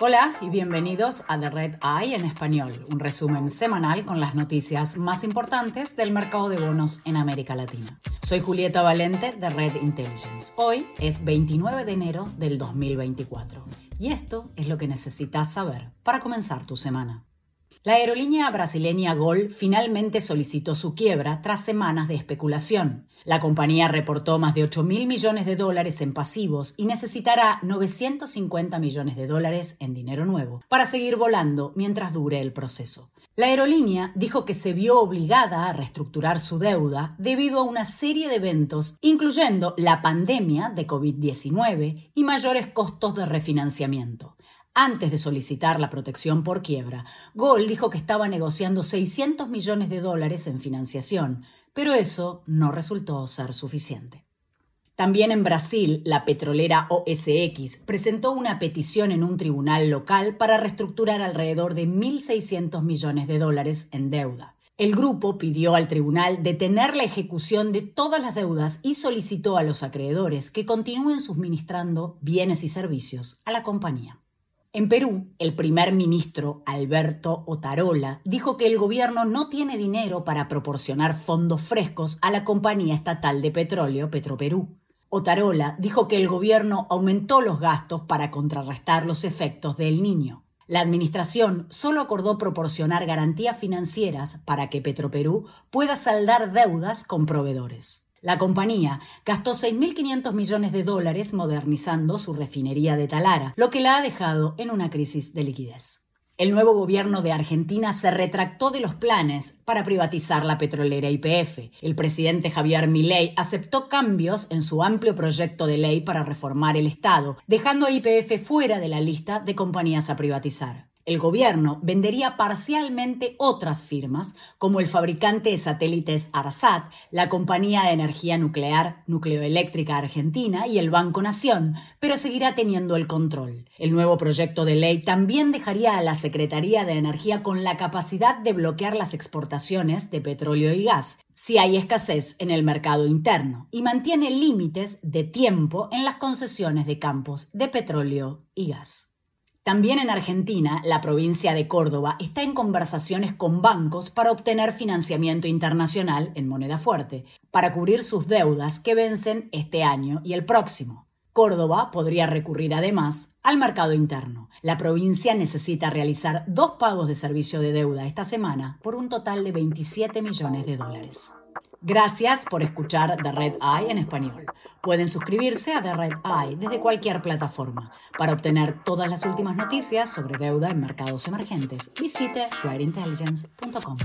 Hola y bienvenidos a The Red Eye en español, un resumen semanal con las noticias más importantes del mercado de bonos en América Latina. Soy Julieta Valente de Red Intelligence. Hoy es 29 de enero del 2024 y esto es lo que necesitas saber para comenzar tu semana. La aerolínea brasileña Gol finalmente solicitó su quiebra tras semanas de especulación. La compañía reportó más de 8 mil millones de dólares en pasivos y necesitará 950 millones de dólares en dinero nuevo para seguir volando mientras dure el proceso. La aerolínea dijo que se vio obligada a reestructurar su deuda debido a una serie de eventos, incluyendo la pandemia de COVID-19 y mayores costos de refinanciamiento. Antes de solicitar la protección por quiebra, Gold dijo que estaba negociando 600 millones de dólares en financiación, pero eso no resultó ser suficiente. También en Brasil, la petrolera OSX presentó una petición en un tribunal local para reestructurar alrededor de 1.600 millones de dólares en deuda. El grupo pidió al tribunal detener la ejecución de todas las deudas y solicitó a los acreedores que continúen suministrando bienes y servicios a la compañía. En Perú, el primer ministro Alberto Otarola dijo que el gobierno no tiene dinero para proporcionar fondos frescos a la compañía estatal de petróleo Petroperú. Otarola dijo que el gobierno aumentó los gastos para contrarrestar los efectos del niño. La administración solo acordó proporcionar garantías financieras para que Petroperú pueda saldar deudas con proveedores. La compañía gastó 6.500 millones de dólares modernizando su refinería de Talara, lo que la ha dejado en una crisis de liquidez. El nuevo gobierno de Argentina se retractó de los planes para privatizar la petrolera YPF. El presidente Javier Milei aceptó cambios en su amplio proyecto de ley para reformar el Estado, dejando a YPF fuera de la lista de compañías a privatizar el gobierno vendería parcialmente otras firmas, como el fabricante de satélites ARSAT, la compañía de energía nuclear Nucleoeléctrica Argentina y el Banco Nación, pero seguirá teniendo el control. El nuevo proyecto de ley también dejaría a la Secretaría de Energía con la capacidad de bloquear las exportaciones de petróleo y gas, si hay escasez en el mercado interno, y mantiene límites de tiempo en las concesiones de campos de petróleo y gas. También en Argentina, la provincia de Córdoba está en conversaciones con bancos para obtener financiamiento internacional en moneda fuerte, para cubrir sus deudas que vencen este año y el próximo. Córdoba podría recurrir además al mercado interno. La provincia necesita realizar dos pagos de servicio de deuda esta semana por un total de 27 millones de dólares. Gracias por escuchar The Red Eye en español. Pueden suscribirse a The Red Eye desde cualquier plataforma. Para obtener todas las últimas noticias sobre deuda en mercados emergentes, visite redintelligence.com.